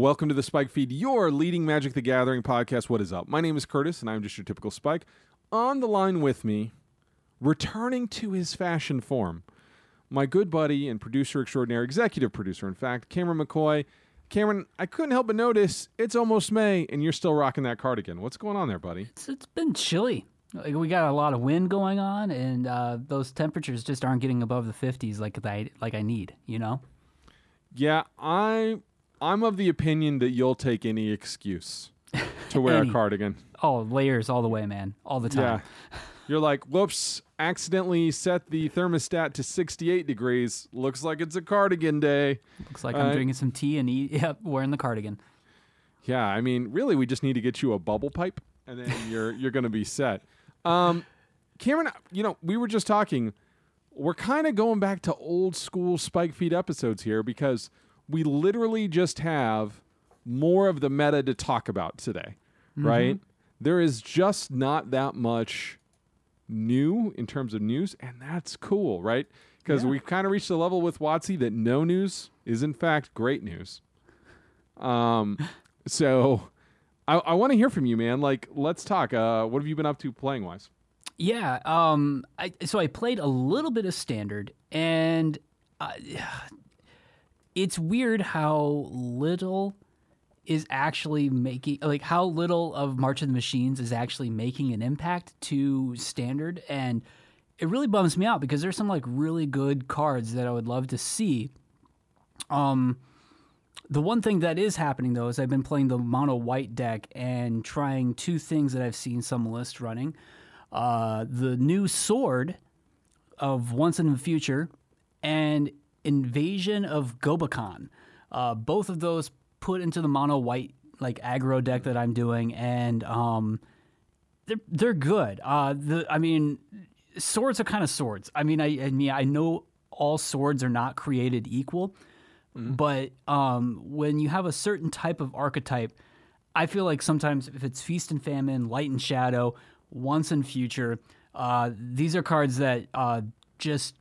Welcome to the Spike Feed, your leading Magic the Gathering podcast. What is up? My name is Curtis, and I'm just your typical Spike. On the line with me, returning to his fashion form, my good buddy and producer extraordinaire, executive producer, in fact, Cameron McCoy. Cameron, I couldn't help but notice it's almost May, and you're still rocking that cardigan. What's going on there, buddy? It's, it's been chilly. Like we got a lot of wind going on, and uh, those temperatures just aren't getting above the 50s like I like I need. You know. Yeah, I I'm of the opinion that you'll take any excuse to wear a cardigan. Oh, layers all the way, man, all the time. Yeah. You're like, whoops, accidentally set the thermostat to 68 degrees. Looks like it's a cardigan day. Looks like Uh, I'm drinking some tea and eat, yep, wearing the cardigan. Yeah, I mean, really, we just need to get you a bubble pipe, and then you're you're gonna be set. Um, Cameron, you know, we were just talking. We're kind of going back to old school Spike Feed episodes here because we literally just have more of the meta to talk about today, right? There is just not that much new in terms of news, and that's cool, right? Because Yeah. we've kind of reached the level with WotC that no news is in fact great news. Um, so I, I want to hear from you, man. Like, let's talk. Uh, what have you been up to playing wise? Yeah. Um. I so I played a little bit of standard, and uh, it's weird how little is actually making like how little of March of the Machines is actually making an impact to standard, and it really bums me out because there's some like really good cards that I would love to see. Um. The one thing that is happening though is I've been playing the mono white deck and trying two things that I've seen some lists running uh, the new sword of Once in the Future and Invasion of Gobakhan. Uh, both of those put into the mono white like aggro deck that I'm doing, and um, they're they're good. Uh, the I mean, swords are kind of swords. I mean, I, I mean I know all swords are not created equal, but um, when you have a certain type of archetype, I feel like sometimes if it's Feast and Famine, Light and Shadow, Once and Future, uh, these are cards that uh, just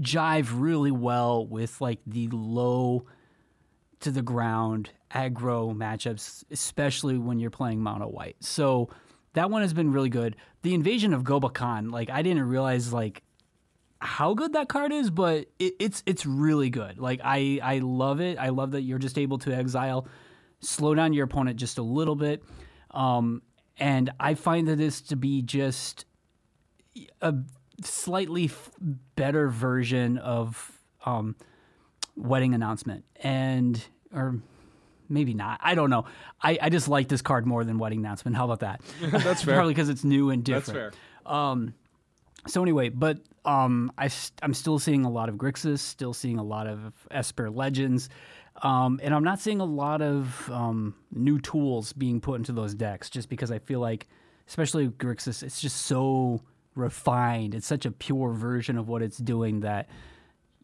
jive really well with like the low to the ground aggro matchups, especially when you're playing mono white. So that one has been really good. The invasion of Gobakhan, like I didn't realize like how good that card is, but it, it's it's really good. Like I I love it. I love that you're just able to exile, slow down your opponent just a little bit, um, and I find that this to be just a slightly f- better version of um, wedding announcement and or maybe not. I don't know. I, I just like this card more than wedding announcement. How about that? That's fair. Probably because it's new and That's different. fair. Um, so anyway, but um, I I'm still seeing a lot of Grixis, still seeing a lot of Esper Legends, um, and I'm not seeing a lot of um, new tools being put into those decks, just because I feel like, especially Grixis, it's just so refined. It's such a pure version of what it's doing that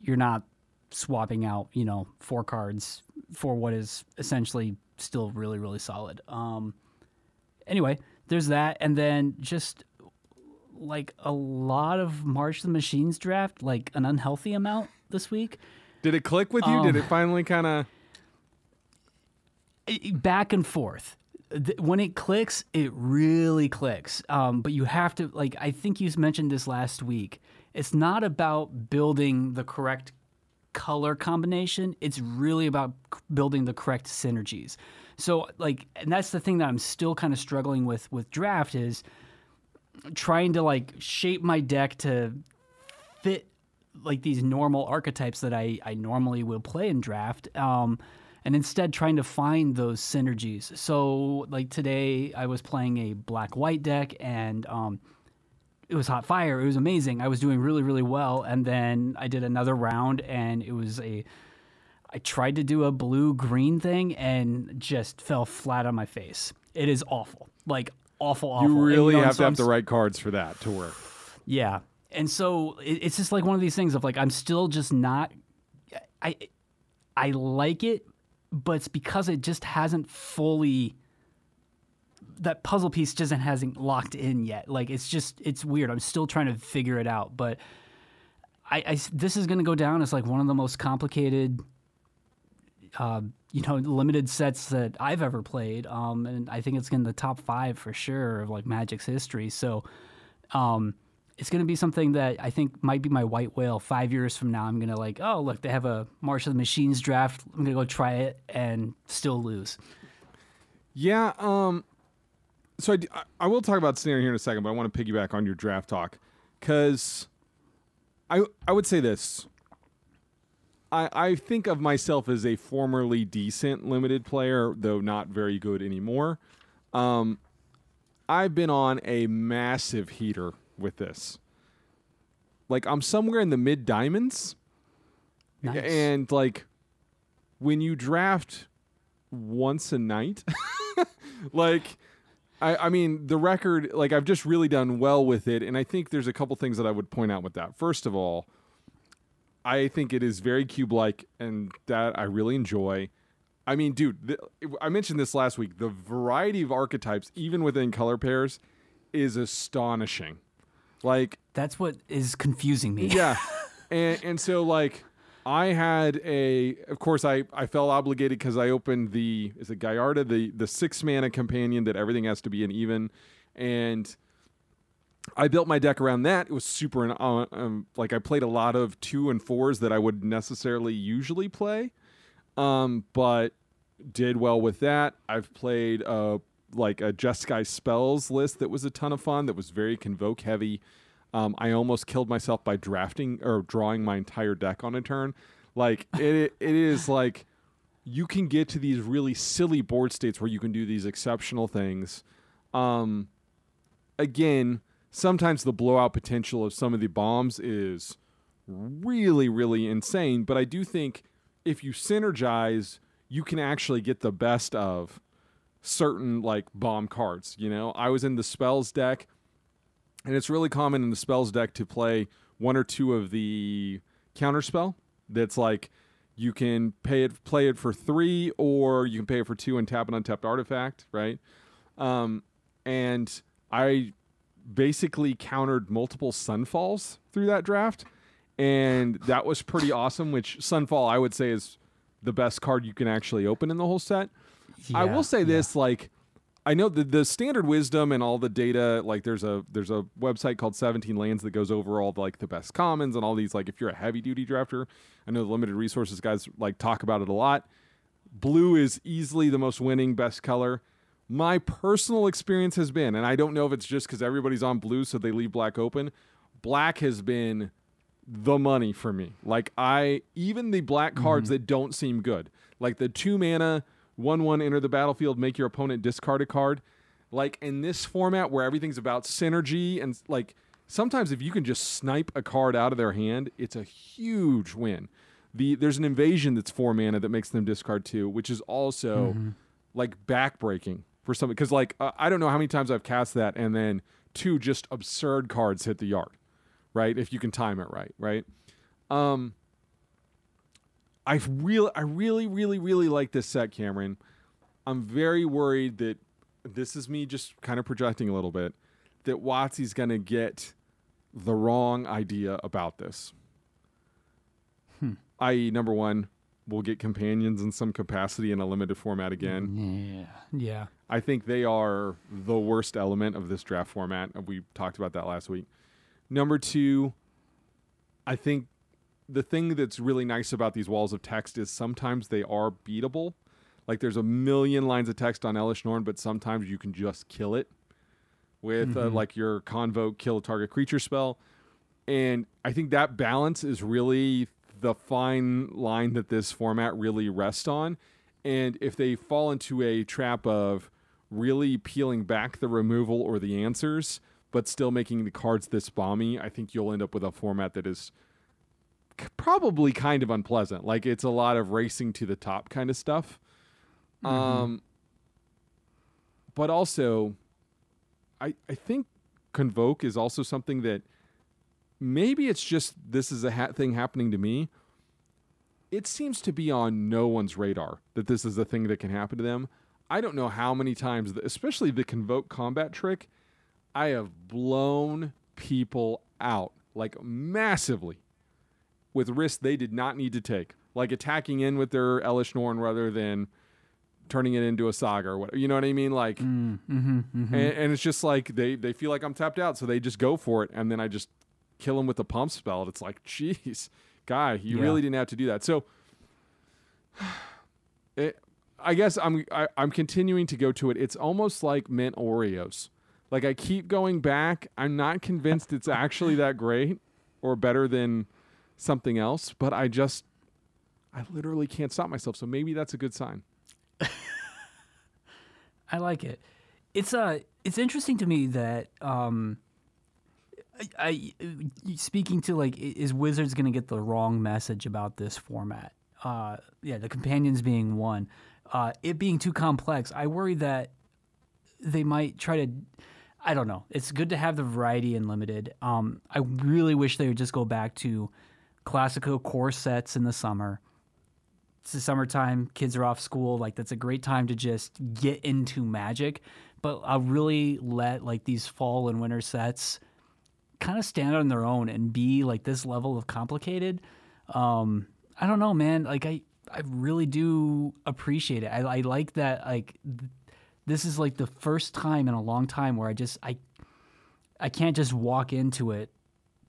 you're not swapping out, you know, four cards for what is essentially still really really solid. Um, anyway, there's that, and then just like a lot of March the Machines draft, like an unhealthy amount this week. Did it click with you? Did Um, it finally kind of? Back and forth. Th- When it clicks, it really clicks. Um, but you have to like. I think you mentioned this last week. It's not about building the correct color combination. It's really about building the correct synergies. So like, and that's the thing that I'm still kind of struggling with with draft is trying to like shape my deck to fit like these normal archetypes that I, I normally will play in draft. Um, and instead trying to find those synergies. So like today I was playing a black white deck and um, it was hot fire. It was amazing. I was doing really, really well. And then I did another round and it was a I tried to do a blue green thing and just fell flat on my face. It is awful. Like awful, awful. You And, really know, have so to I'm have the right cards for that to work. yeah. And so it, it's just like one of these things of like I'm still just not I I like it, but it's because it just hasn't fully that puzzle piece just hasn't locked in yet. Like it's just it's weird. I'm still trying to figure it out, but I, I this is going to go down as like one of the most complicated uh, you know limited sets that I've ever played, um, and I think it's in the top five for sure of like Magic's history. So. Um, it's going to be something that I think might be my white whale. Five years from now, I'm going to like, oh, look, they have a March of the Machines draft. I'm going to go try it and still lose. Yeah. Um. So I will talk about Snare here in a second, but I want to piggyback on your draft talk because I I would say this. I I think of myself as a formerly decent limited player, though not very good anymore. Um, I've been on a massive heater with this. Like I'm somewhere in the mid diamonds. Nice. And like when you draft once a night, like I, I mean the record like I've just really done well with it and I think there's a couple things that I would point out with that. First of all, I think it is very cube like and that I really enjoy. I mean, dude, the, I mentioned this last week. The variety of archetypes, even within color pairs, is astonishing. Like That's what is confusing me. yeah. And and so like i had a of course i i felt obligated because i opened the is it gallarda the the six mana companion that everything has to be an even. And i built my deck around that. It was super uh, um, like i played a lot of two and fours that i would necessarily usually play um but did well with that. I've played uh like a just guy spells list that was a ton of fun that was very convoke heavy um, I almost killed myself by drafting or drawing my entire deck on a turn. Like it, it is like you can get to these really silly board states where you can do these exceptional things. Um, again, sometimes the blowout potential of some of the bombs is really, really insane. But I do think if you synergize, you can actually get the best of certain like bomb cards. You know, I was in the spells deck and it's really common in the spells deck to play one or two of the counter spell that's like you can pay it play it for three or you can pay it for two and tap an untapped artifact right um, and i basically countered multiple sunfalls through that draft and that was pretty awesome which sunfall i would say is the best card you can actually open in the whole set i will say yeah. this like I know the the standard wisdom and all the data. Like there's a there's a website called 17 Lands that goes over all the, like the best commons and all these. Like if you're a heavy duty drafter, I know the limited resources guys like talk about it a lot. Blue is easily the most winning best color. My personal experience has been, and I don't know if it's just because everybody's on blue, so they leave black open. Black has been the money for me. Like I even the black cards mm-hmm. that don't seem good, like the two mana one one enter the battlefield, make your opponent discard a card. Like in this format where everything's about synergy and like sometimes if you can just snipe a card out of their hand, it's a huge win. The there's an invasion that's four mana that makes them discard two, which is also like backbreaking for something because like uh, I don't know how many times I've cast that and then two just absurd cards hit the yard, right? If you can time it right, right? Um, I really, I really, really, really like this set, Cameron. I'm very worried that this is me just kind of projecting a little bit that WotC's going to get the wrong idea about this. Hmm. I.e., number one, we'll get companions in some capacity in a limited format again. Yeah. Yeah. I think they are the worst element of this draft format. We talked about that last week. Number two, I think the thing that's really nice about these walls of text is sometimes they are beatable. Like there's a million lines of text on Elesh Norn, but sometimes you can just kill it with uh, like your convoke kill a target creature spell. And I think that balance is really the fine line that this format really rests on. And if they fall into a trap of really peeling back the removal or the answers, but still making the cards this bomby, I think you'll end up with a format that is probably kind of unpleasant. Like it's a lot of racing to the top kind of stuff. Um, but also, I I think convoke is also something that maybe it's just this is a ha- thing happening to me. It seems to be on no one's radar that this is a thing that can happen to them. I don't know how many times, the, especially the convoke combat trick, I have blown people out like massively with risks they did not need to take. like attacking in with their Elesh Norn rather than turning it into a saga or whatever. You know what I mean? Like, Mm, mm-hmm, mm-hmm. and, and it's just like they they feel like I'm tapped out, so they just go for it, and then I just kill them with the pump spell. And it's like, jeez, guy, you Yeah. really didn't have to do that. So, it, I guess I'm I, I'm continuing to go to it. It's almost like mint Oreos. Like I keep going back. I'm not convinced it's actually that great or better than something else, but I just I literally can't stop myself. So maybe that's a good sign. I like it. It's uh it's interesting to me that um I, I speaking to like, is Wizards going to get the wrong message about this format? Uh yeah, the companions being one. Uh it being too complex. I worry that they might try to I don't know. It's good to have the variety and limited. Um I really wish they would just go back to classical core sets in the summer. It's the summertime kids are off school like that's a great time to just get into magic. But i'll really let like these fall and winter sets kind of stand on their own and be like this level of complicated. Um i don't know man like i i really do appreciate it. I, I like that like th- this is like the first time in a long time where i just i i can't just walk into it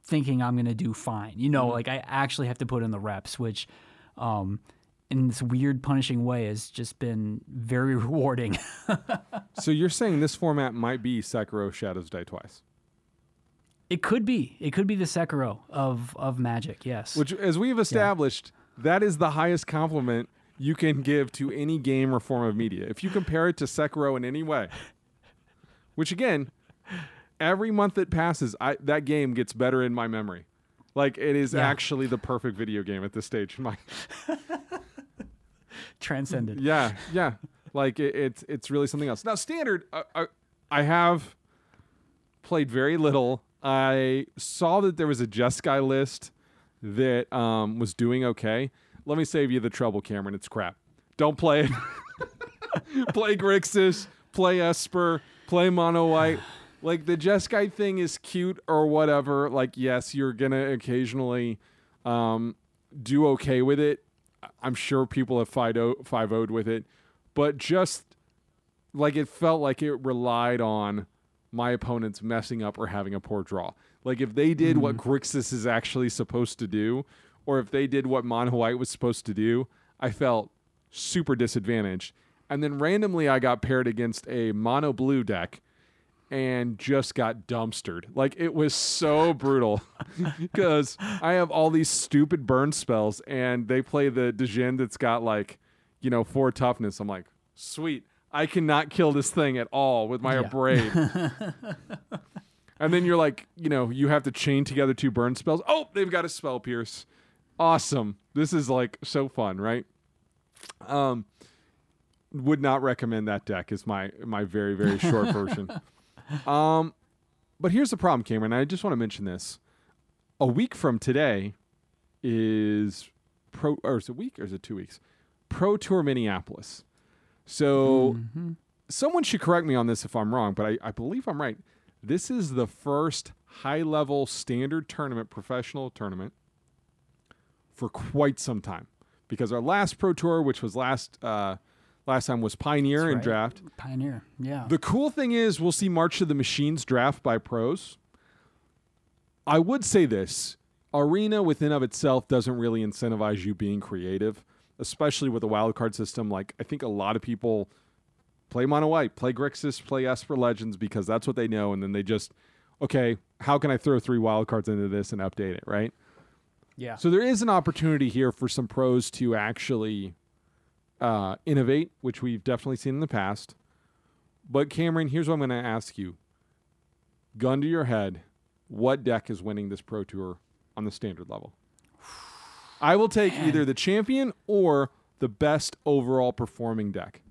thinking i'm gonna do fine you know like i actually have to put in the reps which um in this weird punishing way has just been very rewarding. So you're saying this format might be Sekiro Shadows Die Twice, it could be. It could be the Sekiro of of magic. Yes. which, as we've established, that is the highest compliment you can give to any game or form of media. If you compare it to Sekiro in any way, which again, every month that passes, I, that game gets better in my memory. Like it is Yeah. actually the perfect video game at this stage. in My transcended. yeah, yeah. Like it, it's it's really something else. Now, standard, I, I, I have played very little. I saw that there was a Jeskai list that um, was doing okay. Let me save you the trouble, Cameron. It's crap. Don't play it. play Grixis. Play Esper. Play Mono White. Like the Jeskai thing is cute or whatever. Like yes, you're gonna occasionally um, do okay with it. I'm sure people have five five would with it, but just like it felt like it relied on my opponents messing up or having a poor draw. Like if they did what Grixis is actually supposed to do, or if they did what Mono White was supposed to do, I felt super disadvantaged. And then randomly I got paired against a mono blue deck and just got dumpstered. Like it was so brutal because I have all these stupid burn spells and they play the Djinn that's got like, you know, four toughness. I'm like, sweet. I cannot kill this thing at all with my Yeah. abrade. and then you're like, you know, you have to chain together two burn spells. Oh, they've got a spell pierce. Awesome. This is like so fun, right? Um would not recommend that deck is my my very very short version. Um but here's the problem, Cameron. I just want to mention this. A week from today is pro or is it a week or is it two weeks? Pro Tour Minneapolis. So Mhm. someone should correct me on this if I'm wrong, but I, I believe I'm right. This is the first high level standard tournament, professional tournament for quite some time. Because our last Pro Tour, which was last uh, last time, was Pioneer and. Draft. Pioneer. Yeah. The cool thing is, we'll see March of the Machines draft by pros. I would say this Arena within of itself doesn't really incentivize you being creative, especially with a wild card system. Like, I think a lot of people play Mono White, play Grixis, play Esper Legends because that's what they know. And then they just, okay, how can I throw three wild cards into this and update it, right? yeah. So there is an opportunity here for some pros to actually uh, innovate, which we've definitely seen in the past. But Cameron, here's what I'm going to ask you: gun to your head, what deck is winning this pro tour on the standard level? I will take either the champion or the best overall performing deck.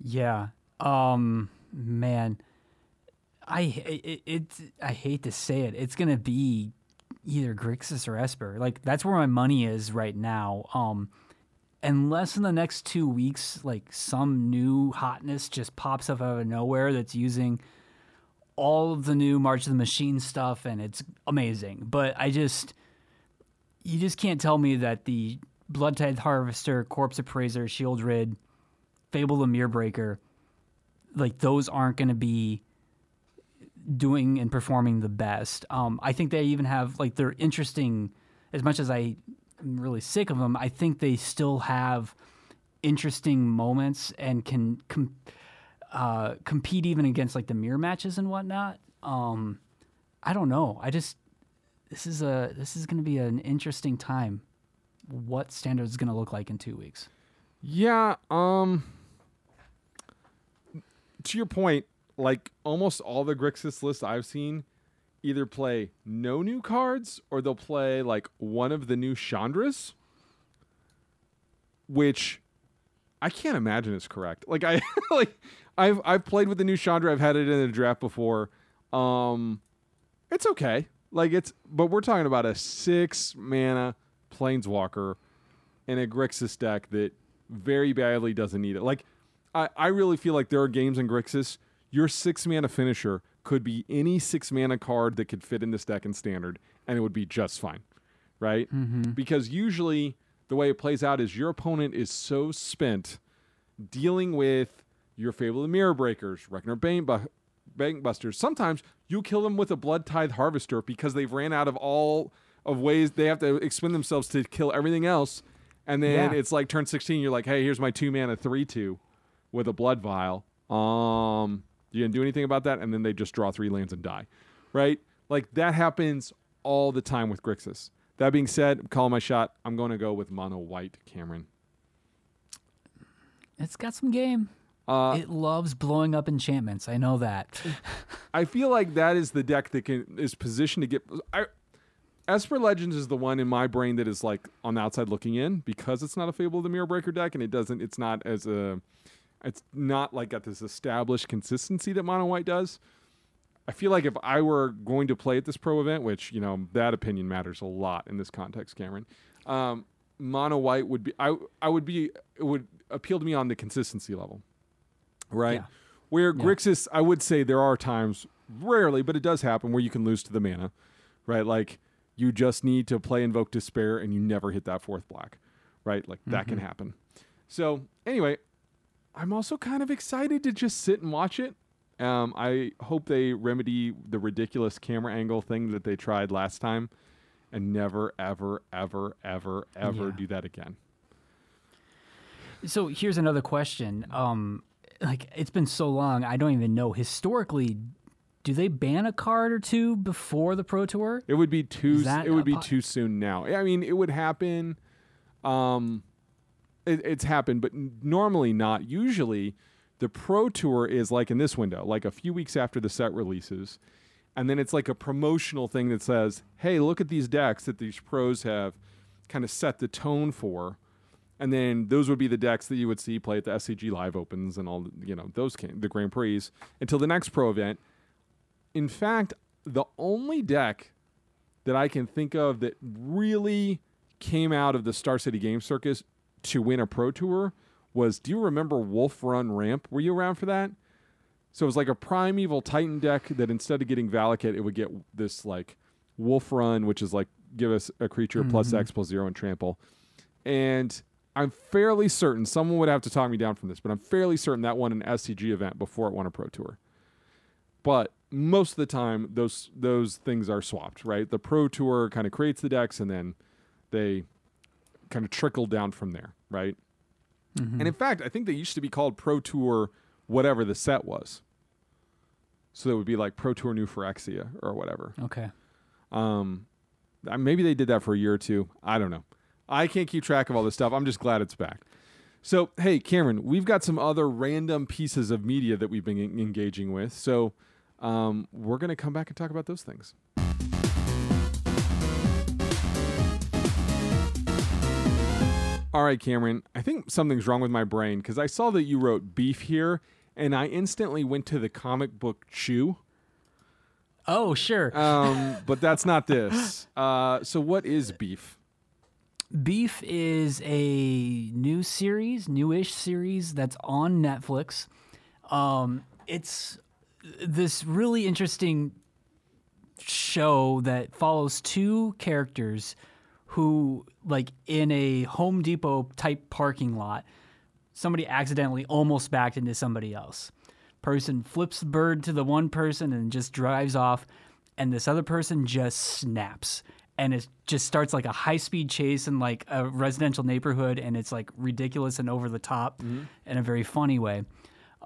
Yeah. Um man. I it, it I hate to say it. It's going to be either Grixis or Esper. Like that's where my money is right now. Um unless in the next 2 weeks like some new hotness just pops up out of nowhere that's using all of the new March of the Machine stuff and it's amazing. But I just you just can't tell me that the Blood Tithe Harvester, Corpse Appraiser, Sheoldred, Fable the Mirror Breaker, like those aren't going to be doing and performing the best. Um, I think they even have like they're interesting. As much as I am really sick of them, I think they still have interesting moments and can com- uh, compete even against like the mirror matches and whatnot. Um, I don't know. I just this is a this is going to be an interesting time. What standard is going to look like in two weeks? Yeah. Um. To your point, like almost all the Grixis lists I've seen either play no new cards or they'll play like one of the new Chandras, which I can't imagine is correct. Like I like I've I've played with the new Chandra. I've had it in a draft before. Um, it's okay. Like it's, but we're talking about a six mana planeswalker in a Grixis deck that very badly doesn't need it. Like I, I really feel like there are games in Grixis. Your six mana finisher could be any six mana card that could fit in this deck in standard, and it would be just fine, right? Because usually the way it plays out is your opponent is so spent dealing with your Fable of the Mirror Breakers, Reckoner Bane, Bu- Bank Busters. Sometimes you kill them with a Blood Tithe Harvester because they've ran out of all of ways they have to expend themselves to kill everything else. And then Yeah. it's like turn 16, you're like, hey, here's my two mana 3 2 with a Blood Vial. Um, you didn't do anything about that. And then they just draw three lands and die, right? Like that happens all the time with Grixis. That being said, I'm calling my shot. I'm going to go with Mono White, Cameron. It's got some game. Uh, it loves blowing up enchantments. I know that. I feel like that is the deck that can is positioned to get. I, Esper Legends is the one in my brain that is like on the outside looking in because it's not a Fable of the Mirror Breaker deck and it doesn't. It's not as a. It's not like got this established consistency that Mono White does. I feel like if I were going to play at this pro event, which you know that opinion matters a lot in this context, Cameron, um, Mono White would be. I I would be. It would appeal to me on the consistency level, right? Yeah. Where Grixis, I would say there are times, rarely, but it does happen where you can lose to the mana, right? Like you just need to play Invoke Despair and you never hit that fourth black, right? Like that can happen. So anyway, I'm also kind of excited to just sit and watch it. Um, I hope they remedy the ridiculous camera angle thing that they tried last time, and never, ever, ever, ever, ever Yeah. do that again. so here's another question. Um, like it's been so long, I don't even know. Historically, do they ban a card or two before the Pro Tour? It would be too. It would be po- too soon now. I mean, it would happen. Um, it, it's happened, but normally not. Usually, the pro tour is like in this window, like a few weeks after the set releases, and then it's like a promotional thing that says, "Hey, look at these decks that these pros have kind of set the tone for." And then those would be the decks that you would see play at the SCG Live Opens and all, the- you know, those came, the Grand Prix until the next pro event. In fact, the only deck that I can think of that really came out of the Star City Game Circus to win a pro tour was do you remember Wolf Run Ramp? Were you around for that? So it was like a primeval Titan deck that instead of getting Valakut, it would get this like Wolf Run, which is like give us a creature plus mm-hmm. X plus zero and trample. And I'm fairly certain someone would have to talk me down from this, but I'm fairly certain that won an SCG event before it won a pro tour but most of the time those those things are swapped right the pro tour kind of creates the decks and then they kind of trickle down from there right? And in fact i think they used to be called pro tour whatever the set was. So it would be like pro tour new phyrexia or whatever. Okay. um maybe they did that for a year or two. I don't know. I can't keep track of all this stuff. I'm just glad it's back. So hey cameron we've got some other random pieces of media that we've been engaging with. So um, we're going to come back and talk about those things all right cameron i think something's wrong with my brain because i saw that you wrote beef here and i instantly went to the comic book chew Oh, sure. um, but that's not this. Uh, so what is beef? Beef is a new series, newish series that's on Netflix. Um, it's this really interesting show that follows two characters who like in a Home Depot type parking lot, somebody accidentally almost backed into somebody else. Person flips the bird to the one person and just drives off, and this other person just snaps. And it just starts like a high speed chase in like a residential neighborhood, and it's like ridiculous and over the top in a very funny way.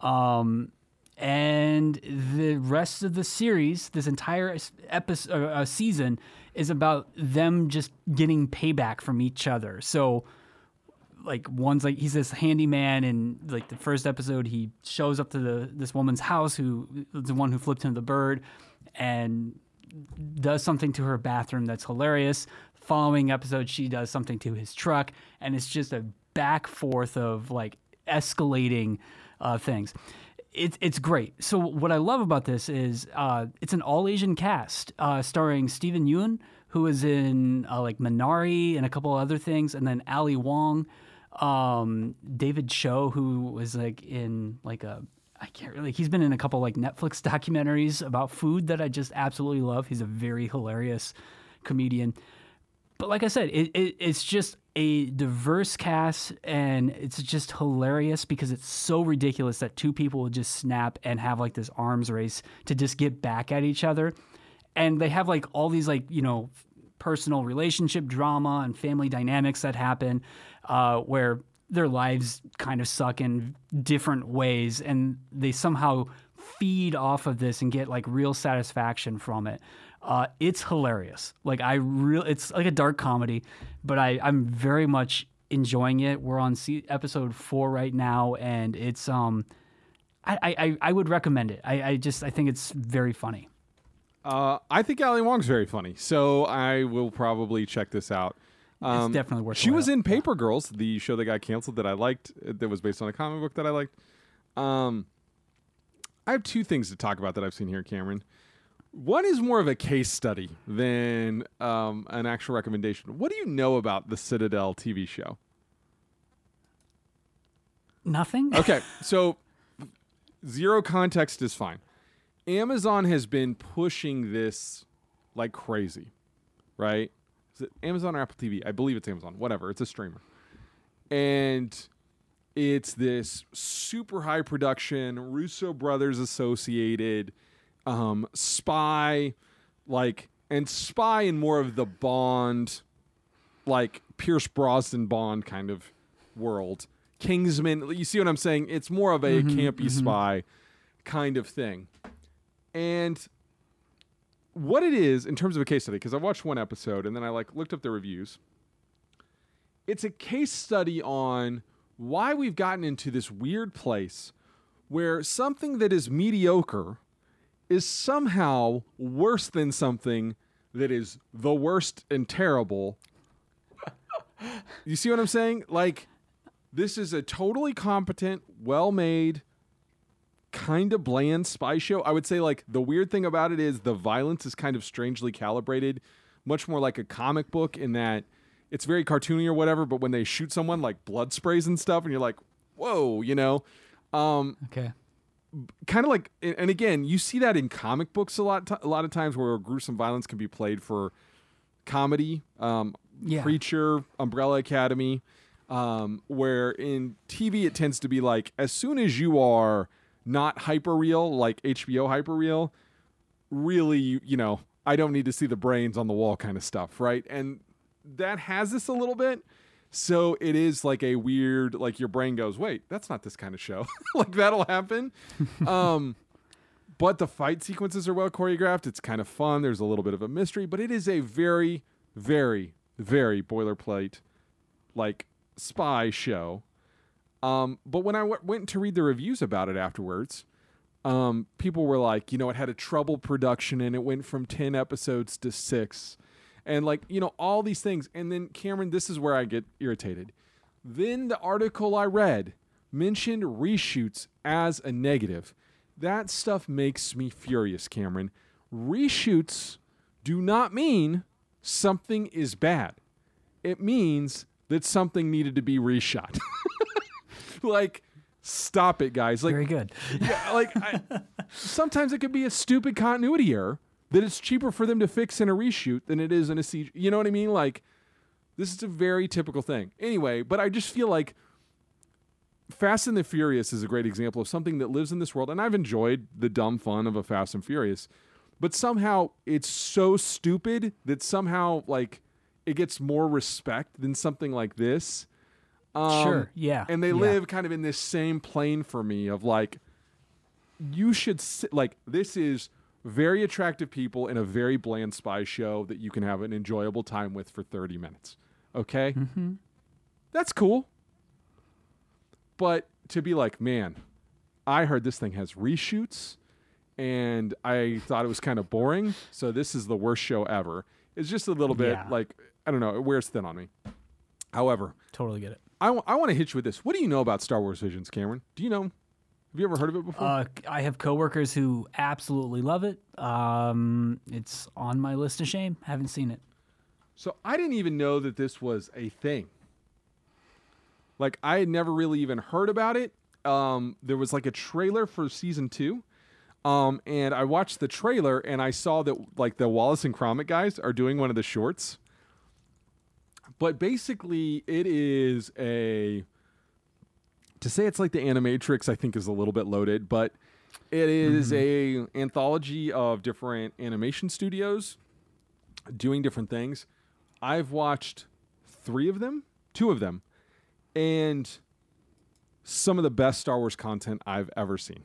Um, and the rest of the series, this entire episode, uh, uh, season, is about them just getting payback from each other. So, like one's like he's this handyman, and like the first episode, he shows up to the this woman's house, who the one who flipped him the bird, and does something to her bathroom that's hilarious. Following episode, she does something to his truck, and it's just a back forth of like escalating uh, things. It's it's great. So what I love about this is uh, it's an all Asian cast uh, starring Steven Yeun, who is in uh, like Minari and a couple other things, and then Ali Wong, um, David Choe, who was like in like a I can't really. He's been in a couple like Netflix documentaries about food that I just absolutely love. He's a very hilarious comedian. But like I said, it, it, it's just a diverse cast, and it's just hilarious because it's so ridiculous that two people will just snap and have like this arms race to just get back at each other, and they have like all these like you know personal relationship drama and family dynamics that happen, uh, where their lives kind of suck in different ways, and they somehow feed off of this and get like real satisfaction from it. Uh, it's hilarious. Like I real, it's like a dark comedy, but I I'm very much enjoying it. We're on se- episode four right now, and it's um, I I, I would recommend it. I, I just I think it's very funny. Uh, I think Ali Wong's very funny, so I will probably check this out. Um, definitely worth. She was while. in Paper Girls, the show that got canceled that I liked, uh, that was based on a comic book that I liked. Um, I have two things to talk about that I've seen here, Cameron. One is more of a case study than um, an actual recommendation. What do you know about the Citadel TV show? nothing. Okay, so zero context is fine. Amazon has been pushing this like crazy, right? Is it Amazon or Apple TV? I believe it's Amazon. Whatever, it's a streamer. And it's this super high production, Russo brothers associated, um, spy, like, and spy in more of the Bond, like Pierce Brosnan Bond kind of world. Kingsman, you see what I'm saying? It's more of a campy spy kind of thing. And what it is in terms of a case study, because I watched one episode and then I like looked up the reviews. It's a case study on why we've gotten into this weird place where something that is mediocre is somehow worse than something that is the worst and terrible. you see what I'm saying? Like, this is a totally competent, well made, kind of bland spy show. I would say, like, the weird thing about it is the violence is kind of strangely calibrated, much more like a comic book in that it's very cartoony or whatever, but when they shoot someone, like blood sprays and stuff, and you're like, whoa, you know? Um, Okay. Kind of like and again you see that in comic books a lot a lot of times where gruesome violence can be played for comedy um Yeah. preacher umbrella academy um where in tv it tends to be like as soon as you are not hyper real like hbo hyper real really you, you know i don't need to see the brains on the wall kind of stuff right and that has this a little bit so it is like a weird like your brain goes wait that's not this kind of show. Like that'll happen. Um but the fight sequences are well choreographed. It's kind of fun. There's a little bit of a mystery but it is a very very very boilerplate like spy show. Um but when I w- went to read the reviews about it afterwards um people were like you know it had a troubled production and it went from 10 episodes to 6 and like you know all these things. And then cameron this is where i get irritated. Then the article i read mentioned reshoots as a negative. That stuff makes me furious cameron. Reshoots do not mean something is bad. It means that something needed to be reshot. Like stop it guys. Like Very good. yeah, like I, sometimes it could be a stupid continuity error that it's cheaper for them to fix in a reshoot than it is in a CG. You know what I mean? Like This is a very typical thing. Anyway, but I just feel like Fast and the Furious is a great example of something that lives in this world, and I've enjoyed the dumb fun of a Fast and Furious, but somehow it's so stupid that somehow like it gets more respect than something like this. Um, Sure, yeah, and they yeah. live kind of in this same plane for me of like you should sit, like this is very attractive people in a very bland spy show that you can have an enjoyable time with for 30 minutes okay Mm-hmm. that's cool but to be like man i heard this thing has reshoots and i thought it was kind of boring so this is the worst show ever it's just a little bit Yeah. like i don't know it wears thin on me however Totally get it. I, w- I want to hit you with this. What do you know about Star Wars Visions, Cameron? Do you know? Have you ever heard of it before? Uh, I have coworkers who absolutely love it. Um, it's on my list of shame. Haven't seen it. so I didn't even know that this was a thing. Like I had never really even heard about it. Um, there was like a trailer for season two, um, and I watched the trailer and I saw that like the Wallace and Gromit guys are doing one of the shorts. But basically, it is a to say it's like the Animatrix. I think is a little bit loaded, but it is mm-hmm. a anthology of different animation studios doing different things. I've watched three of them, two of them, and some of the best Star Wars content I've ever seen.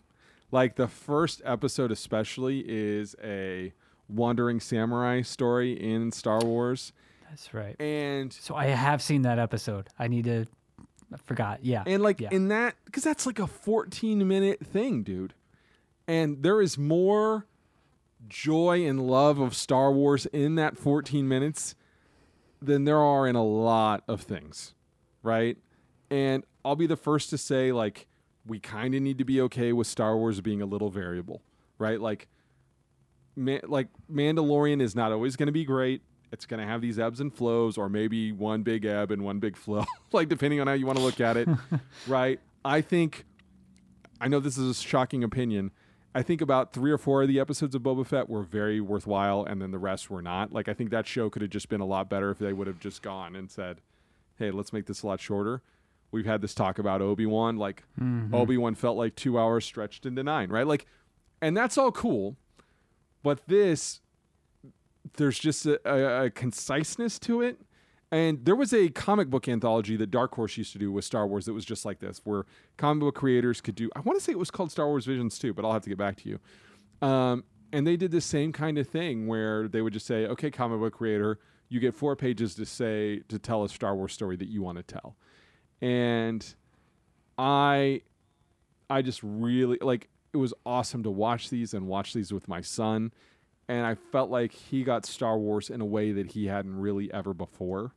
Like the first episode, especially, is a wandering samurai story in Star Wars, That's right. and So I have seen that episode. I need to. I forgot. Yeah. and like yeah. in that because that's like a 14 minute thing dude and there is more joy and love of star wars in that 14 minutes than there are in a lot of things right and i'll be the first to say like we kind of need to be okay with star wars being a little variable right like Ma- like mandalorian is not always going to be great it's going to have these ebbs and flows or maybe one big ebb and one big flow like depending on how you want to look at it right? I think i know this is a shocking opinion. I think about three or four of the episodes of boba fett were very worthwhile and then the rest were not. Like i think that show could have just been a lot better if they would have just gone and said hey let's make this a lot shorter. We've had this talk about obi-wan like mm-hmm. obi-wan felt like two hours stretched into nine right? Like and that's all cool but this there's just a, a, a conciseness to it. And there was a comic book anthology that Dark Horse used to do with Star Wars that was just like this, where comic book creators could do. I want to say it was called Star Wars Visions too, but I'll have to get back to you. Um, and they did the same kind of thing where they would just say, "Okay, comic book creator, you get four pages to say to tell a Star Wars story that you want to tell." And I, I just really like. It was awesome to watch these and watch these with my son and I felt like he got Star Wars in a way that he hadn't really ever before.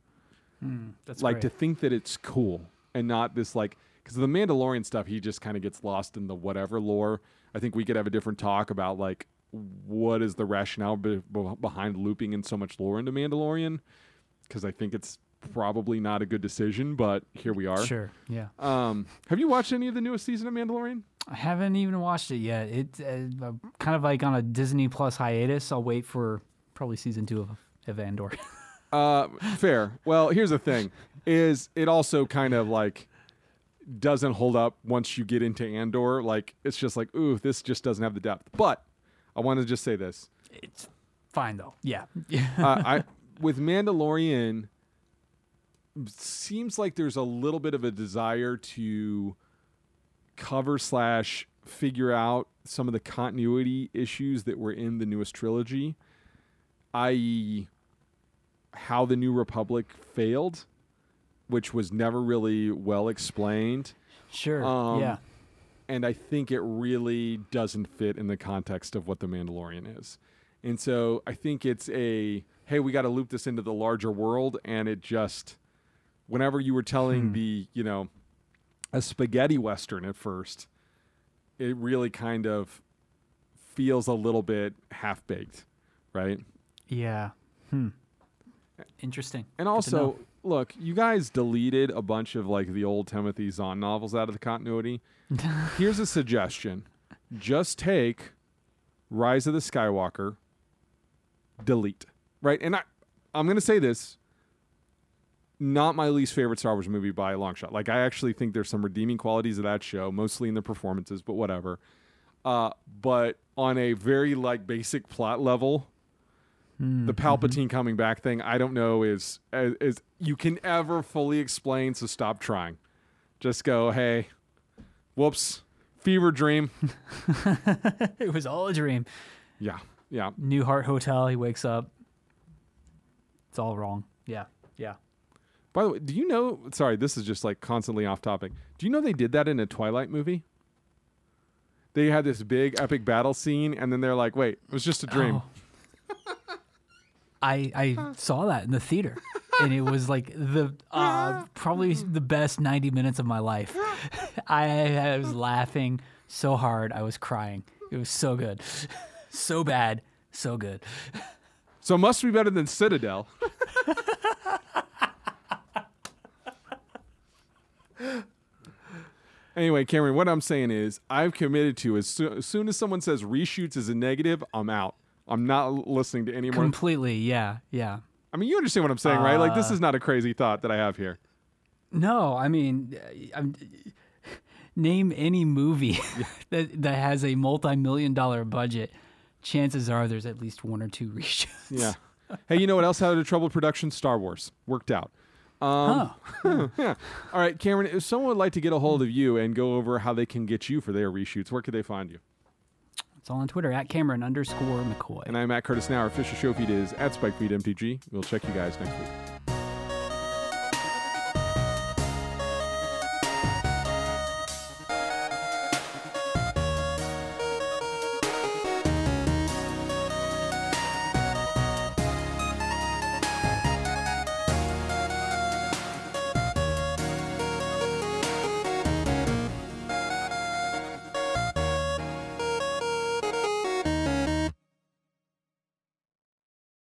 Hmm, that's like great. to think that it's cool and not this like because the Mandalorian stuff he just kind of gets lost in the whatever lore. I think we could have a different talk about like what is the rationale be- behind looping in so much lore into Mandalorian because I think it's probably not a good decision, but here we are. Sure. Yeah. Um, have you watched any of the newest season of Mandalorian? I haven't even watched it yet. It's uh, kind of like on a Disney Plus hiatus. I'll wait for probably season two of, of Andor. Uh, fair. Well, here's the thing: is it also kind of like doesn't hold up once you get into Andor. Like it's just like, ooh, this just doesn't have the depth. But I want to just say this: it's fine though. Yeah. uh, I with Mandalorian, seems like there's a little bit of a desire to cover slash figure out some of the continuity issues that were in the newest trilogy, i.e., how the New Republic failed, which was never really well explained. sure. Um, yeah. And I think it really doesn't fit in the context of what The Mandalorian is. And so I think it's a hey, we got to loop this into the larger world. And it just, whenever you were telling the, you know, a spaghetti western at first, it really kind of feels a little bit half baked, right? Yeah. Hmm. Interesting. And Good also, look, you guys deleted a bunch of like the old Timothy Zahn novels out of the continuity. Here's a suggestion: just take Rise of the Skywalker, delete, right? And I, I'm going to say this: not my least favorite Star Wars movie by a long shot. Like I actually think there's some redeeming qualities of that show, mostly in the performances, but whatever. Uh, but on a very like basic plot level, the Palpatine coming back thing, I don't know is, is is you can ever fully explain. So stop trying. Just go, hey, whoops, fever dream. it was all a dream. yeah, yeah. Newhart Hotel. He wakes up. It's all wrong. Yeah, yeah. By the way, do you know? Sorry, this is just like constantly off topic. Do you know they did that in a Twilight movie? They had this big epic battle scene, and then they're like, "Wait, it was just a dream." Oh. I I saw that in the theater, and it was like the uh, probably the best ninety minutes of my life. I, I was laughing so hard, I was crying. It was so good, so bad, so good. So it must be better than Citadel. anyway, Cameron, what I'm saying is, I've committed to as, soo- as soon as someone says reshoots is a negative, I'm out. I'm not listening to any more. Completely, yeah, yeah. I mean, you understand what I'm saying, right? Like, Uh, this is not a crazy thought that I have here. No, I mean, uh, I'm, name any movie that that has a multi-million dollar budget. Chances are there's at least one or two reshoots. Yeah. hey, you know what else had a troubled production? Star Wars worked out. Um, yeah. All right, Cameron. If someone would like to get a hold of you and go over how they can get you for their reshoots, where could they find you? It's all on Twitter at Cameron underscore McCoy. And I'm at Curtis Now. Our official show feed is at SpikeFeed MTG. We'll check you guys next week.